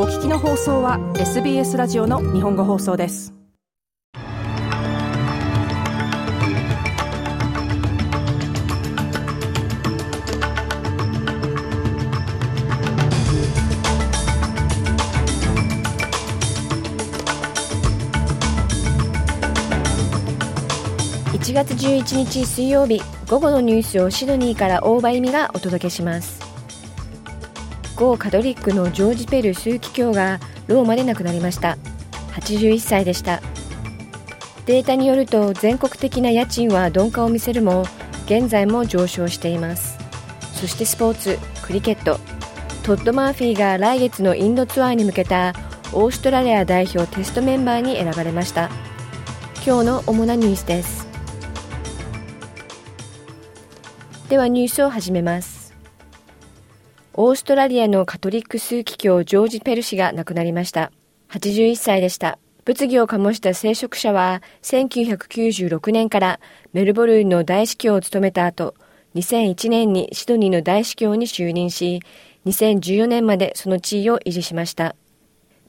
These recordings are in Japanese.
お聞きの放送は SBS ラジオの日本語放送です。1月11日水曜日午後のニュースをシドニーから大場意味がお届けします。ゴカトリックのジョージ・ペル枢機卿がローマで亡くなりました。81歳でした。データによると全国的な家賃は鈍化を見せるも現在も上昇しています。そしてスポーツクリケット。トッド・マーフィーが来月のインドツアーに向けたオーストラリア代表テストメンバーに選ばれました。今日の主なニュースです。ではニュースを始めます。オーストラリアのカトリック枢機卿ジョージ・ペル氏が亡くなりました。81歳でした。物議を醸した聖職者は1996年からメルボルンの大司教を務めた後、2001年にシドニーの大司教に就任し、2014年までその地位を維持しました。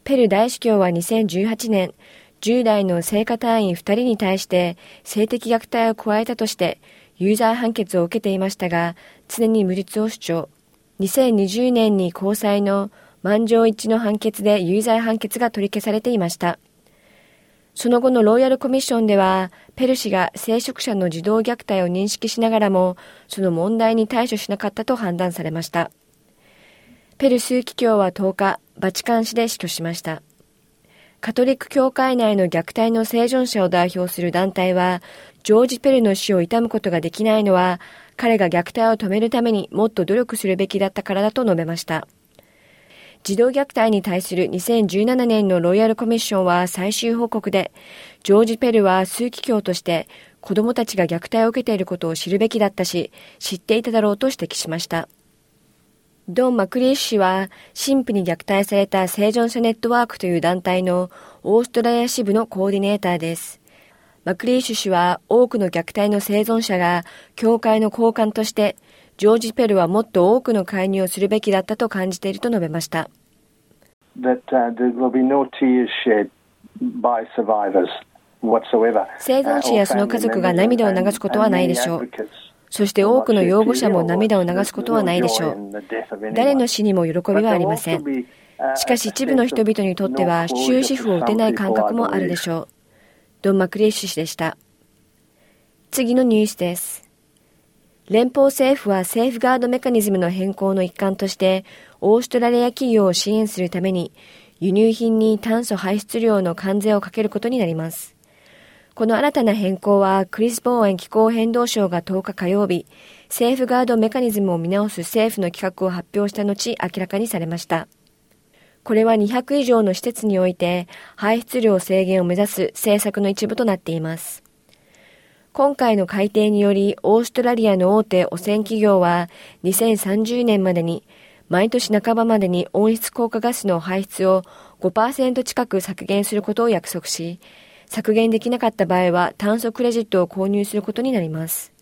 ペル大司教は2018年、10代の聖歌隊員2人に対して性的虐待を加えたとして有罪判決を受けていましたが、常に無実を主張。2020年に高裁の満場一致の判決で有罪判決が取り消されていました。その後のロイヤルコミッションでは、ペル氏が聖職者の児童虐待を認識しながらも、その問題に対処しなかったと判断されました。ペル枢機卿は10日、バチカン市で死去しました。カトリック教会内の虐待の生存者を代表する団体は、ジョージ・ペルの死を悼むことができないのは、彼が虐待を止めるためにもっと努力するべきだったからだと述べました。児童虐待に対する2017年のロイヤルコミッションは最終報告で、ジョージ・ペルは枢機卿として子供たちが虐待を受けていることを知るべきだったし、知っていただろうと指摘しました。ドン・マクリー氏は、神父に虐待された生存者ネットワークという団体のオーストラリア支部のコーディネーターです。マクリーシュ氏は多くの虐待の生存者が教会の交換としてジョージ・ペルはもっと多くの介入をするべきだったと感じていると述べました。That, uh, 生存者やその家族が涙を流すことはないでしょう。そして多くの養護者も涙を流すことはないでしょう。誰の死にも喜びはありません。しかし一部の人々にとっては終止符を打てない感覚もあるでしょう。ドン・マクレーシュ氏でした。次のニュースです。連邦政府はセーフガードメカニズムの変更の一環として、オーストラリア企業を支援するために、輸入品に炭素排出量の関税をかけることになります。この新たな変更は、クリス・ボーエン気候変動省が10日火曜日、セーフガードメカニズムを見直す政府の企画を発表した後、明らかにされました。これは200以上の施設において排出量制限を目指す政策の一部となっています。今回の改定により、オーストラリアの大手汚染企業は2030年までに毎年半ばまでに温室効果ガスの排出を5%近く削減することを約束し、削減できなかった場合は炭素クレジットを購入することになります。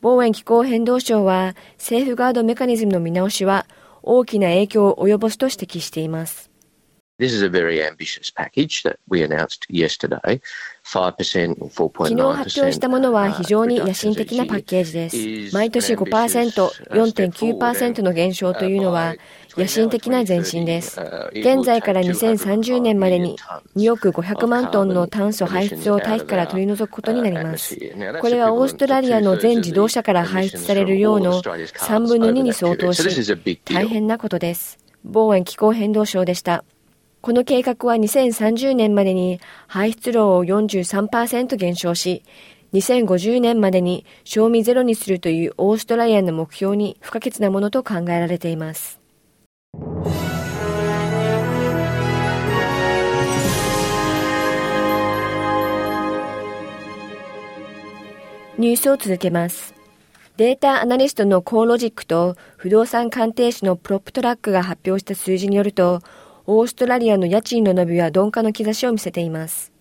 防衛気候変動省はセーフガードメカニズムの見直しは大きな影響を及ぼすと指摘しています。This is a very ambitious package that we announced yesterday. 昨日発表したものは非常に野心的なパッケージです。毎年5%、4.9%の減少というのは野心的な前進です。現在から2030年までに2億500万トンの炭素排出を大気から取り除くことになります。これはオーストラリアの全自動車から排出される量の3分の2に相当し、大変なことです。防衛気候変動省でした。この計画は2030年までに排出量を43%減少し、2050年までに賞味ゼロにするというオーストラリアの目標に不可欠なものと考えられています。ニュースを続けます。データアナリストの CoreLogic と不動産鑑定士の PropTrack が発表した数字によると、オーストラリアの家賃の伸びは鈍化の兆しを見せています。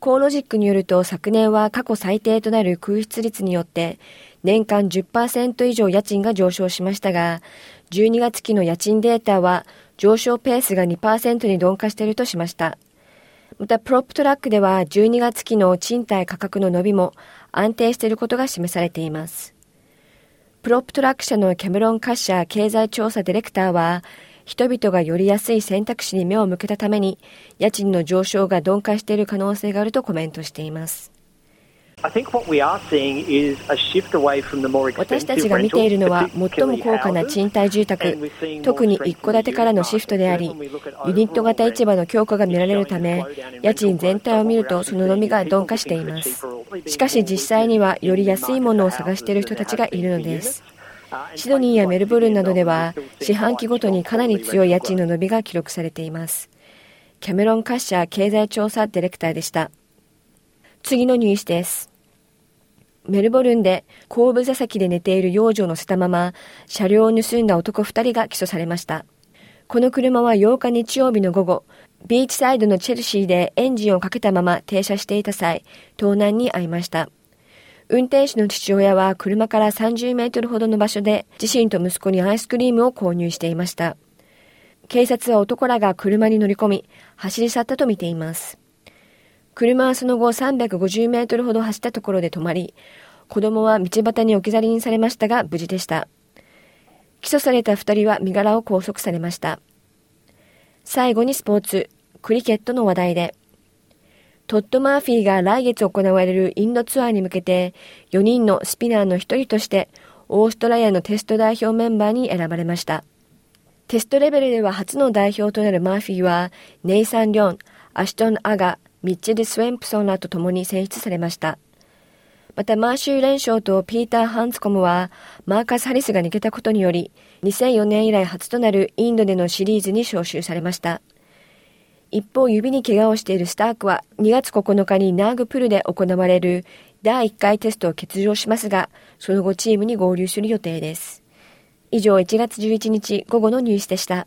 CoreLogic によると昨年は過去最低となる空室率によって年間10%以上家賃が上昇しましたが、12月期の家賃データは上昇ペースが2%に鈍化しているとしました。また、 PropTrack では12月期の賃貸価格の伸びも安定していることが示されています。 PropTrack 社のキャメロン・カッシャー経済調査ディレクターは、人々がより安い選択肢に目を向けたために、家賃の上昇が鈍化している可能性があるとコメントしています。私たちが見ているのは最も高価な賃貸住宅、特に一戸建てからのシフトであり、ユニット型市場の強化が見られるため、家賃全体を見るとそののみが鈍化しています。しかし実際にはより安いものを探している人たちがいるのです。シドニーやメルボルンなどでは四半期ごとにかなり強い家賃の伸びが記録されています。キャメロン・カッシャー経済調査ディレクターでした。次のニュースです。メルボルンで後部座席で寝ている幼女を乗せたまま車両を盗んだ男2人が起訴されました。この車は8日日曜日の午後、ビーチサイドのチェルシーでエンジンをかけたまま停車していた際、盗難に遭いました。運転手の父親は車から30メートルほどの場所で自身と息子にアイスクリームを購入していました。警察は男らが車に乗り込み、走り去ったとみています。車はその後350メートルほど走ったところで止まり、子供は道端に置き去りにされましたが無事でした。起訴された2人は身柄を拘束されました。最後にスポーツ、クリケットの話題で、トッド・マーフィーが来月行われるインドツアーに向けて4人のスピナーの一人としてオーストラリアのテスト代表メンバーに選ばれました。テストレベルでは初の代表となるマーフィーはネイサン・リョン、アシュトン・アガ、ミッチェル・スウェンプソンらと共に選出されました。また、マーシュー連勝とピーター・ハンツコムは、マーカス・ハリスが抜けたことにより、2004年以来初となるインドでのシリーズに招集されました。一方、指に怪我をしているスタークは、2月9日にナーグプルで行われる第1回テストを欠場しますが、その後チームに合流する予定です。以上、1月11日午後のニュースでした。